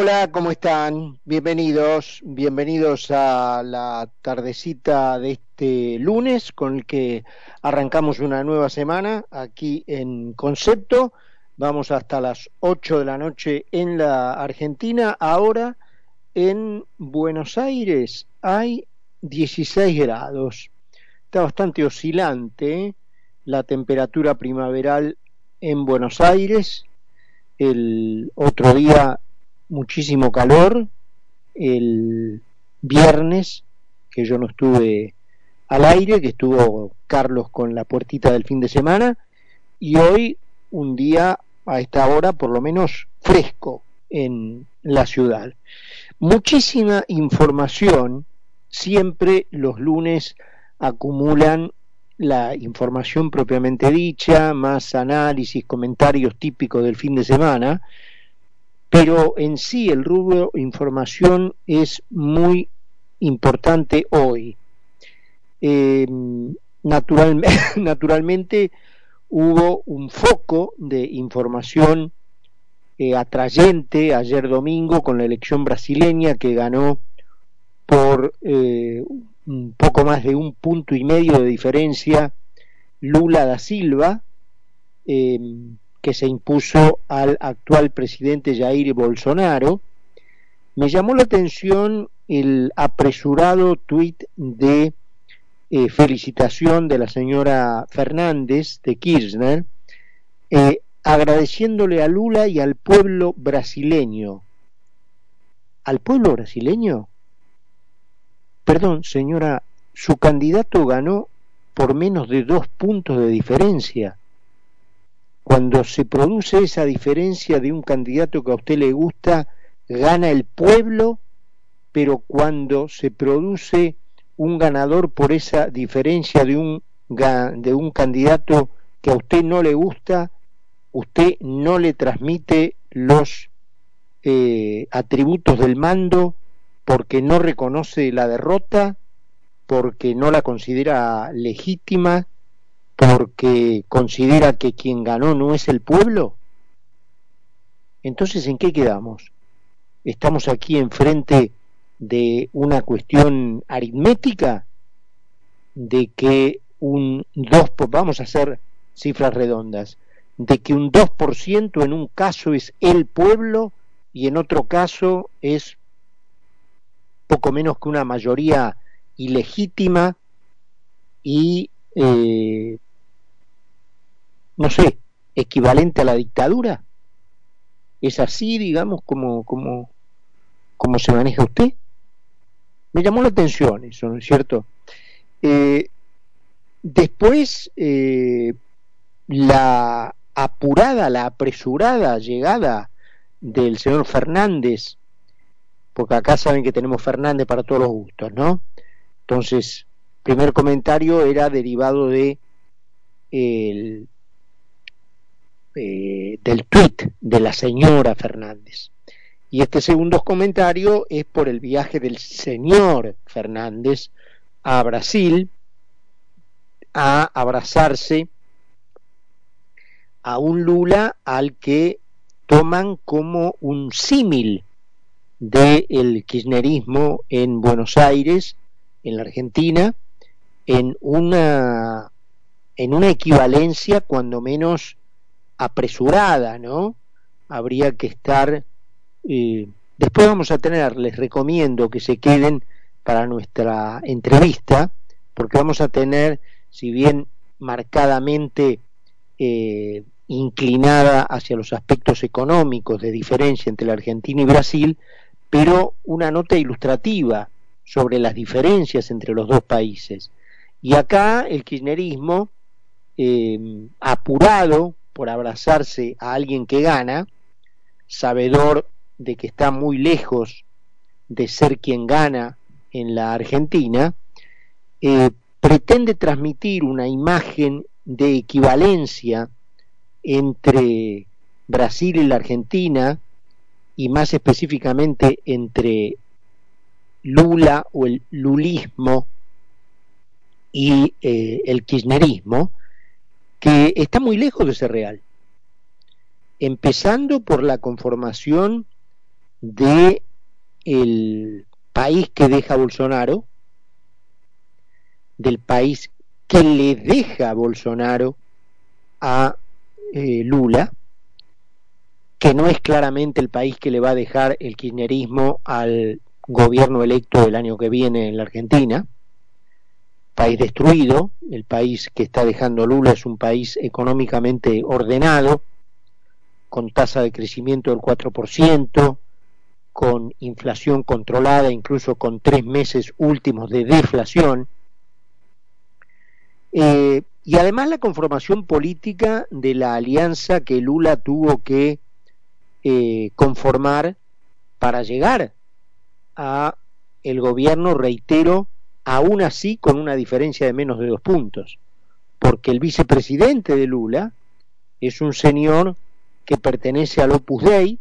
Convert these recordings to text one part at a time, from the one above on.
Hola, ¿cómo están? Bienvenidos, bienvenidos a la tardecita de este lunes con el que arrancamos una nueva semana aquí en Concepto. Vamos hasta las 8 de la noche en la Argentina. Ahora en Buenos Aires hay 16 grados. Está bastante oscilante ¿eh? la temperatura primaveral en Buenos Aires. El otro día muchísimo calor el viernes, que yo no estuve al aire, que estuvo Carlos con la puertita del fin de semana, y hoy un día a esta hora por lo menos fresco en la ciudad. Muchísima información, siempre los lunes acumulan la información propiamente dicha, más análisis, comentarios típicos del fin de semana, pero en sí el rubro información es muy importante hoy. Em, naturalmente hubo un foco de información eh, atrayente ayer domingo con la elección brasileña que ganó por eh, un poco más de un punto y medio de diferencia Lula da Silva. Em, que se impuso al actual presidente Jair Bolsonaro, me llamó la atención el apresurado tuit de eh, felicitación de la señora Fernández de Kirchner, eh, agradeciéndole a Lula y al pueblo brasileño. ¿Al pueblo brasileño? Perdón, señora, su candidato ganó por menos de dos puntos de diferencia cuando se produce esa diferencia de un candidato que a usted le gusta, gana el pueblo, pero cuando se produce un ganador por esa diferencia de un, de un candidato que a usted no le gusta, usted no le transmite los eh, atributos del mando porque no reconoce la derrota, porque no la considera legítima, porque considera que quien ganó no es el pueblo? Entonces, ¿en qué quedamos? ¿Estamos aquí enfrente de una cuestión aritmética? De que un 2, vamos a hacer cifras redondas, de que un 2% en un caso es el pueblo y en otro caso es poco menos que una mayoría ilegítima y eh, no sé, equivalente a la dictadura? ¿Es así, digamos, como, como, como se maneja usted? Me llamó la atención eso, ¿no es cierto? Eh, después, eh, la apurada, la apresurada llegada del señor Fernández, porque acá saben que tenemos Fernández para todos los gustos, ¿no? Entonces, primer comentario era derivado de el eh, del tuit de la señora Fernández. Y este segundo comentario es por el viaje del señor Fernández a Brasil a abrazarse a un Lula al que toman como un símil del kirchnerismo en Buenos Aires, en la Argentina, en una, en una equivalencia cuando menos apresurada, ¿no? Habría que estar... Eh, después vamos a tener, les recomiendo que se queden para nuestra entrevista, porque vamos a tener, si bien marcadamente eh, inclinada hacia los aspectos económicos de diferencia entre la Argentina y Brasil, pero una nota ilustrativa sobre las diferencias entre los dos países. Y acá el kirchnerismo, eh, apurado por abrazarse a alguien que gana, sabedor de que está muy lejos de ser quien gana en la Argentina, eh, pretende transmitir una imagen de equivalencia entre Brasil y la Argentina, y más específicamente entre Lula o el lulismo y eh, el kirchnerismo, que está muy lejos de ser real. Empezando por la conformación de el país que deja Bolsonaro, del país que le deja Bolsonaro a eh, Lula, que no es claramente el país que le va a dejar el kirchnerismo al gobierno electo del año que viene en la Argentina, país destruido, el país que está dejando Lula es un país económicamente ordenado, con tasa de crecimiento del 4%, con inflación controlada, incluso con tres meses últimos de deflación, eh, y además la conformación política de la alianza que Lula tuvo que eh, conformar para llegar a el gobierno, reitero, aún así con una diferencia de menos de dos puntos, porque el vicepresidente de Lula es un señor que pertenece al Opus Dei,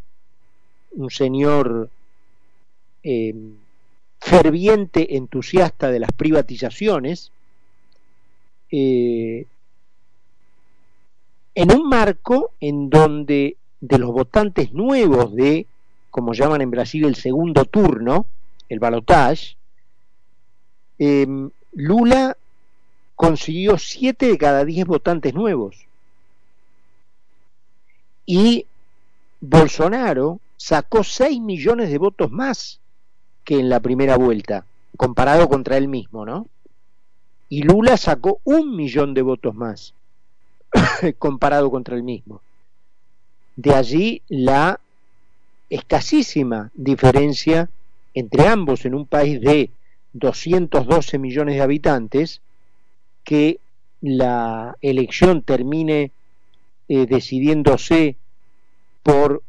un señor eh, ferviente entusiasta de las privatizaciones, eh, en un marco en donde de los votantes nuevos de, como llaman en Brasil, el segundo turno, el balotage, em, Lula consiguió siete de cada diez votantes nuevos. Y Bolsonaro sacó 6 millones de votos más que en la primera vuelta, comparado contra él mismo, ¿no? Y Lula sacó un millón de votos más, comparado contra él mismo. De allí la escasísima diferencia entre ambos en un país de 212 millones de habitantes, que la elección termine eh, decidiéndose por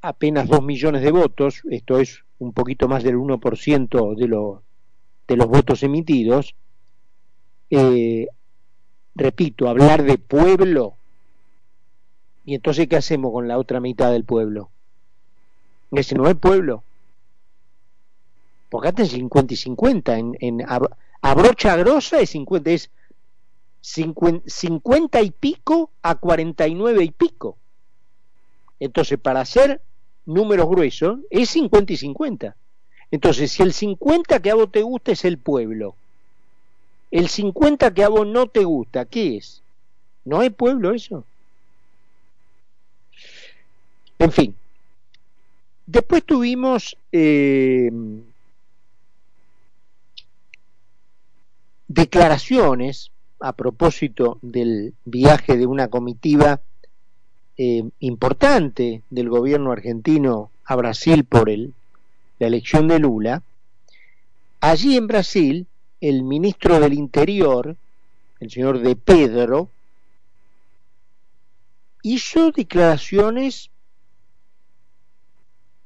apenas 2 millones de votos, esto es un poquito más del 1% de, de los votos emitidos, eh, repito, hablar de pueblo ¿Y entonces qué hacemos con la otra mitad del pueblo? Ese no es pueblo. Porque antes 50 y 50. En, en a, brocha grosa es 50, es 50, y pico a 49 y pico. Entonces, para hacer números gruesos, es 50 y 50. Entonces, si el 50 que a vos te gusta es el pueblo, el 50 que a vos no te gusta, ¿qué es? ¿No es pueblo eso? En fin. Después tuvimos eh, declaraciones a propósito del viaje de una comitiva eh, importante del gobierno argentino a Brasil por el, la elección de Lula. Allí en Brasil, el ministro del Interior, el señor De Pedro, hizo declaraciones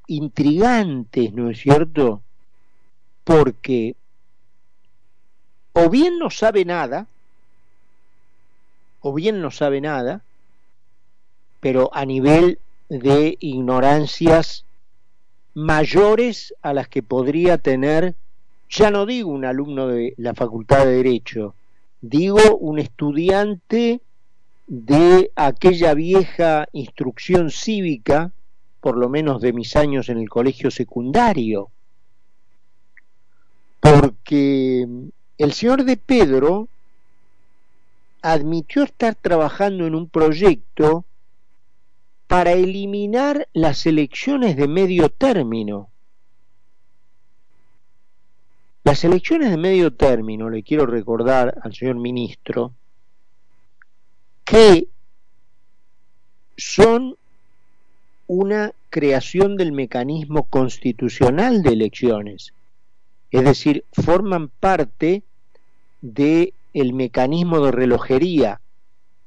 intrigantes, ¿no es cierto? Porque o bien no sabe nada, o bien no sabe nada, pero a nivel de ignorancias mayores a las que podría tener, ya no digo un alumno de la Facultad de Derecho, digo un estudiante de aquella vieja instrucción cívica por lo menos de mis años en el colegio secundario, porque el señor de Pedro admitió estar trabajando en un proyecto para eliminar las elecciones de medio término. Las elecciones de medio término, le quiero recordar al señor ministro, que son una creación del mecanismo constitucional de elecciones, es decir, forman parte de el mecanismo de relojería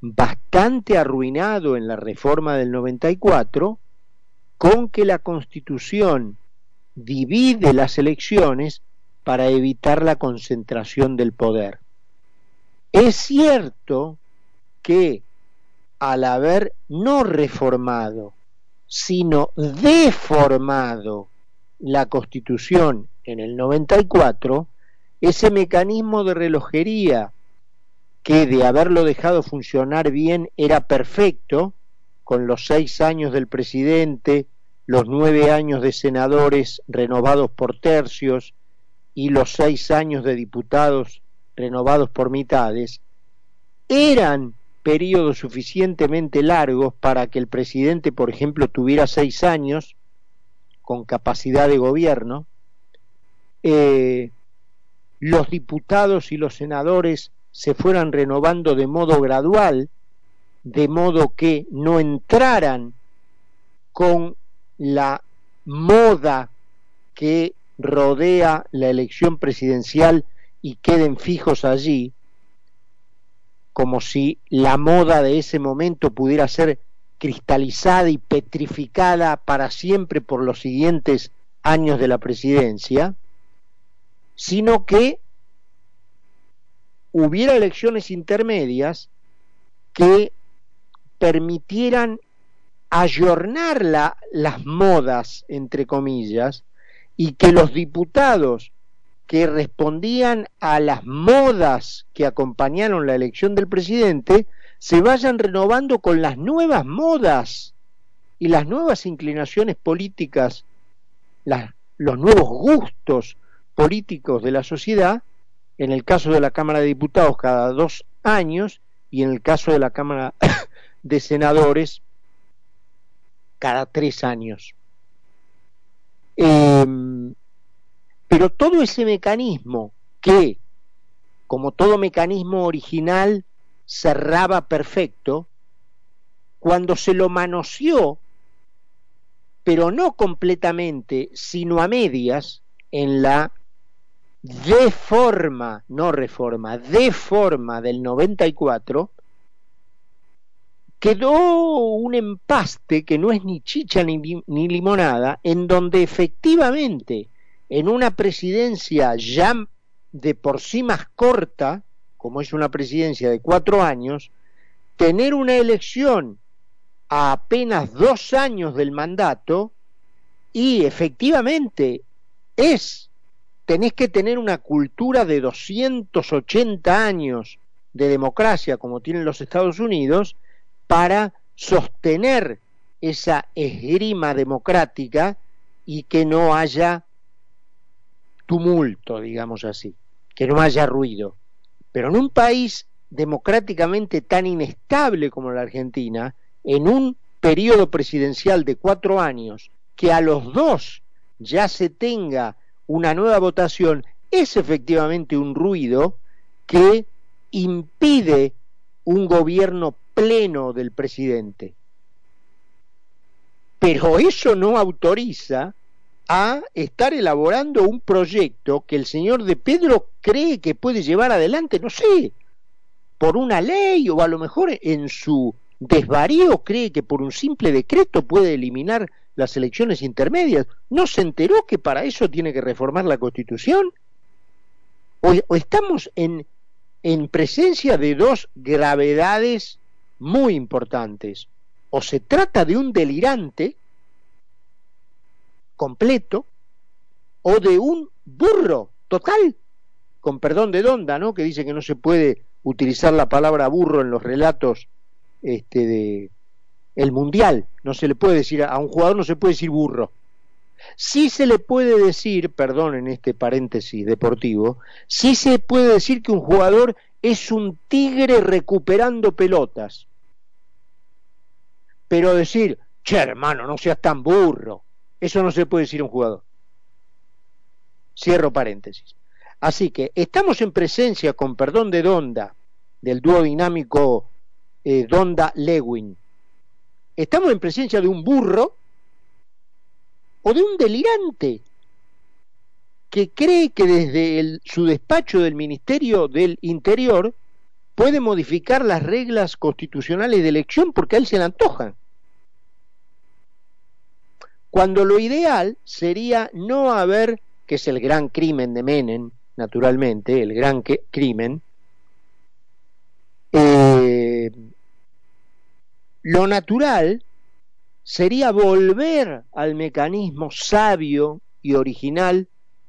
bastante arruinado en la reforma del 94, con que la Constitución divide las elecciones para evitar la concentración del poder. Es cierto que al haber no reformado sino deformado la Constitución en el 94, ese mecanismo de relojería que de haberlo dejado funcionar bien era perfecto, con los seis años del presidente, los nueve años de senadores renovados por tercios y los seis años de diputados renovados por mitades, eran periodos suficientemente largos para que el presidente, por ejemplo, tuviera seis años con capacidad de gobierno, eh, los diputados y los senadores se fueran renovando de modo gradual, de modo que no entraran con la moda que rodea la elección presidencial y queden fijos allí, como si la moda de ese momento pudiera ser cristalizada y petrificada para siempre por los siguientes años de la presidencia, sino que hubiera elecciones intermedias que permitieran ayornar las modas, entre comillas, y que los diputados que respondían a las modas que acompañaron la elección del presidente se vayan renovando con las nuevas modas y las nuevas inclinaciones políticas, los nuevos gustos políticos de la sociedad, en el caso de la Cámara de Diputados cada dos años y en el caso de la Cámara de Senadores cada tres años. Em, pero todo ese mecanismo que, como todo mecanismo original, cerraba perfecto, cuando se lo manoseó, pero no completamente, sino a medias, en la deforma, no reforma, deforma del 94, quedó un empaste que no es ni chicha ni, ni, limonada, en donde efectivamente en una presidencia ya de por sí más corta, como es una presidencia de cuatro años, tener una elección a apenas dos años del mandato y efectivamente es, tenés que tener una cultura de 280 años de democracia como tienen los Estados Unidos para sostener esa esgrima democrática y que no haya tumulto, digamos así, que no haya ruido. Pero en un país democráticamente tan inestable como la Argentina, en un periodo presidencial de cuatro años, que a los dos ya se tenga una nueva votación, es efectivamente un ruido que impide un gobierno pleno del presidente. Pero eso no autoriza a estar elaborando un proyecto que el señor de Pedro cree que puede llevar adelante, no sé, por una ley o a lo mejor en su desvarío cree que por un simple decreto puede eliminar las elecciones intermedias. ¿No se enteró que para eso tiene que reformar la Constitución? ¿O, estamos en, en presencia de dos gravedades muy importantes? O se trata de un delirante completo o de un burro total, con perdón de Donda, ¿no? Que dice que no se puede utilizar la palabra burro en los relatos este de el mundial, no se le puede decir a un jugador no se puede decir burro. Sí se le puede decir, perdón en este paréntesis deportivo, sí se puede decir que un jugador es un tigre recuperando pelotas. Pero decir, che hermano, no seas tan burro, eso no se puede decir a un jugador. Cierro paréntesis. Así que estamos en presencia, con perdón de Donda, del dúo dinámico eh, Donda-Lewin. Estamos en presencia de un burro o de un delirante que cree que desde su despacho del Ministerio del Interior puede modificar las reglas constitucionales de elección porque a él se le antojan. Cuando lo ideal sería no haber, que es el gran crimen de Menem, naturalmente, el gran crimen, eh, lo natural sería volver al mecanismo sabio y original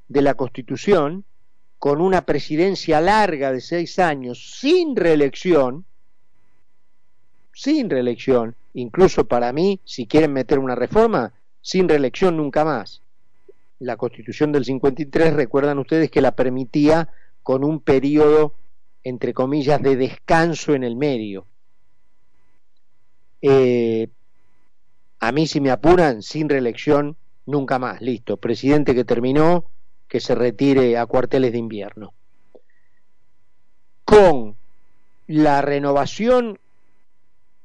de la Constitución, con una presidencia larga de seis años, sin reelección, sin reelección, incluso para mí, si quieren meter una reforma, sin reelección nunca más. La constitución del 53, recuerdan ustedes que la permitía con un periodo, entre comillas, de descanso en el medio. Eh, a mí si me apuran, sin reelección, nunca más. Listo, presidente que terminó, que se retire a cuarteles de invierno. Con la renovación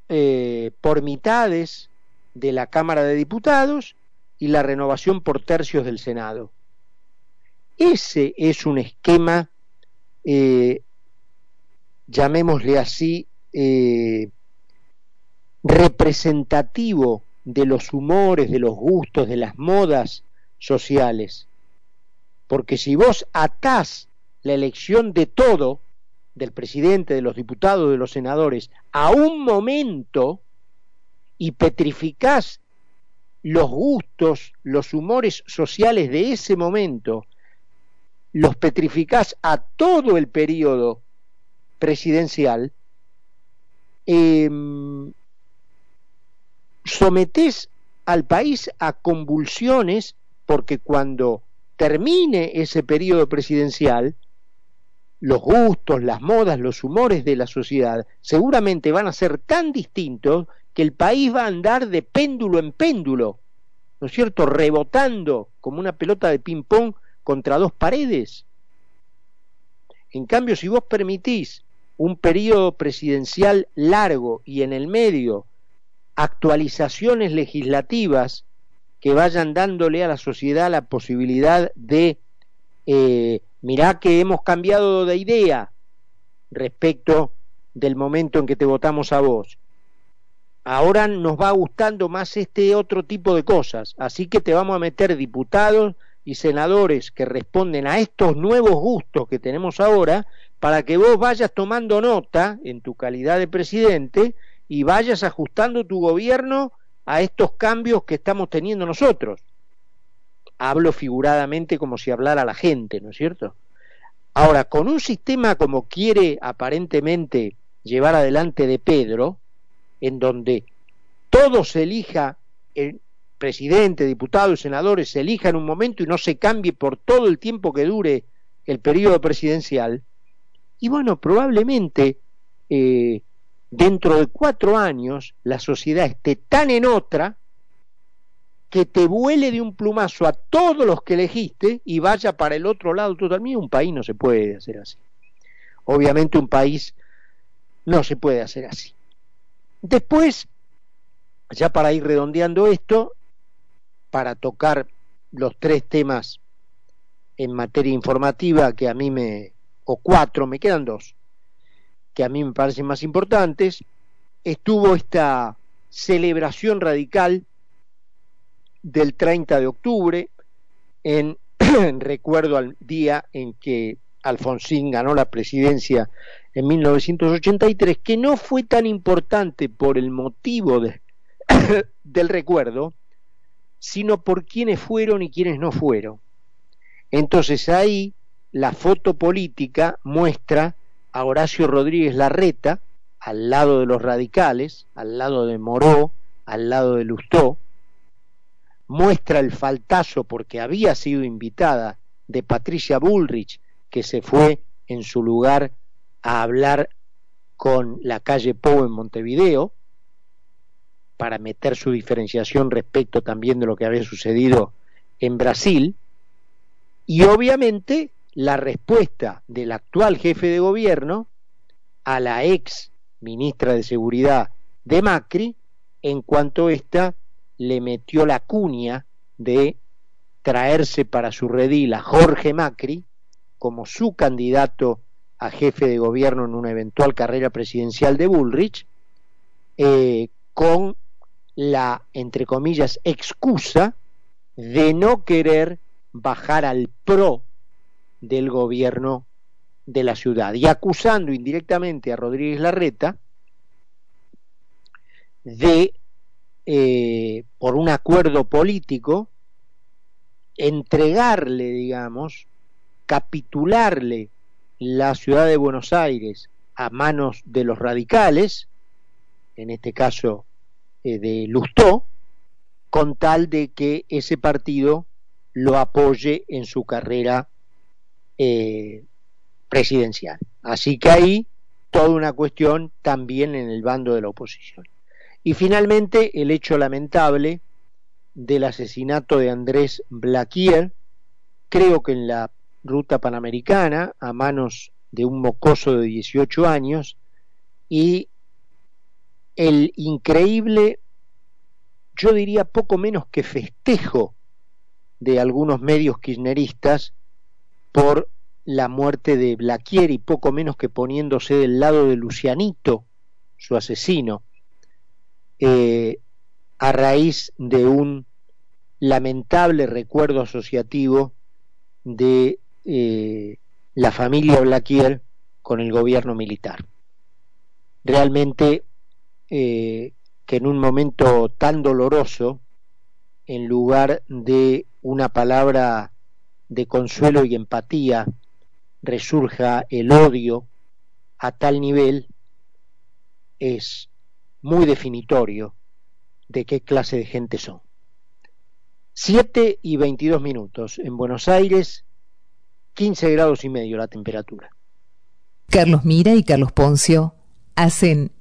eh, por mitades de la Cámara de Diputados y la renovación por tercios del Senado. Ese es un esquema, eh, llamémosle así, representativo de los humores, de los gustos, de las modas sociales. Porque si vos atás la elección de todo, del presidente, de los diputados, de los senadores, a un momento y petrificás los gustos, los humores sociales de ese momento, los petrificás a todo el periodo presidencial, eh, sometés al país a convulsiones porque cuando termine ese periodo presidencial, los gustos, las modas, los humores de la sociedad seguramente van a ser tan distintos que el país va a andar de péndulo en péndulo, ¿no es cierto? Rebotando como una pelota de ping-pong contra dos paredes. En cambio, si vos permitís un periodo presidencial largo y en el medio actualizaciones legislativas que vayan dándole a la sociedad la posibilidad de, eh, que hemos cambiado de idea respecto del momento en que te votamos a vos. Ahora nos va gustando más este otro tipo de cosas, así que te vamos a meter diputados y senadores que responden a estos nuevos gustos que tenemos ahora para que vos vayas tomando nota en tu calidad de presidente y vayas ajustando tu gobierno a estos cambios que estamos teniendo nosotros. Hablo figuradamente como si hablara la gente, ¿no es cierto? Ahora, con un sistema como quiere aparentemente llevar adelante de Pedro, en donde todo se elija, el presidente, diputados senadores se elija en un momento y no se cambie por todo el tiempo que dure el periodo presidencial, y bueno, probablemente eh, dentro de cuatro años la sociedad esté tan en otra que te vuele de un plumazo a todos los que elegiste y vaya para el otro lado totalmente. Un país no se puede hacer así. Obviamente un país no se puede hacer así. Después, ya para ir redondeando esto, para tocar los tres temas en materia informativa que a mí me, o cuatro, me quedan dos, que a mí me parecen más importantes, estuvo esta celebración radical del 30 de octubre, en, recuerdo al día en que Alfonsín ganó la presidencia en 1983, que no fue tan importante por el motivo de, del recuerdo, sino por quienes fueron y quienes no fueron. Entonces ahí la foto política muestra Horacio Rodríguez Larreta, al lado de los radicales, al lado de Moró, al lado de Lustó, muestra el faltazo porque había sido invitada de Patricia Bullrich, que se fue en su lugar a hablar con la calle Pou en Montevideo, para meter su diferenciación respecto también de lo que había sucedido en Brasil, y obviamente la respuesta del actual jefe de gobierno a la ex ministra de Seguridad de Macri en cuanto ésta le metió la cuña de traerse para su redil a Jorge Macri como su candidato a jefe de gobierno en una eventual carrera presidencial de Bullrich, eh, con la, entre comillas, excusa de no querer bajar al PRO del gobierno de la ciudad. Y acusando indirectamente a Rodríguez Larreta de, eh, por un acuerdo político, entregarle, digamos, capitularle la ciudad de Buenos Aires a manos de los radicales, en este caso eh, de Lustó, con tal de que ese partido lo apoye en su carrera eh, presidencial. Así que ahí toda una cuestión también en el bando de la oposición. Y finalmente el hecho lamentable del asesinato de Andrés Blaquier, creo que en la ruta panamericana, a manos de un mocoso de 18 años, y el increíble, yo diría poco menos que festejo de algunos medios kirchneristas por la muerte de Blaquier y poco menos que poniéndose del lado de Lucianito, su asesino, eh, a raíz de un lamentable recuerdo asociativo de eh, la familia Blaquier con el gobierno militar. Realmente eh, que en un momento tan doloroso, en lugar de una palabra de consuelo y empatía, resurja el odio a tal nivel, es muy definitorio de qué clase de gente son. 7 y 22 minutos. En Buenos Aires, 15 grados y medio la temperatura. Carlos Mira y Carlos Poncio hacen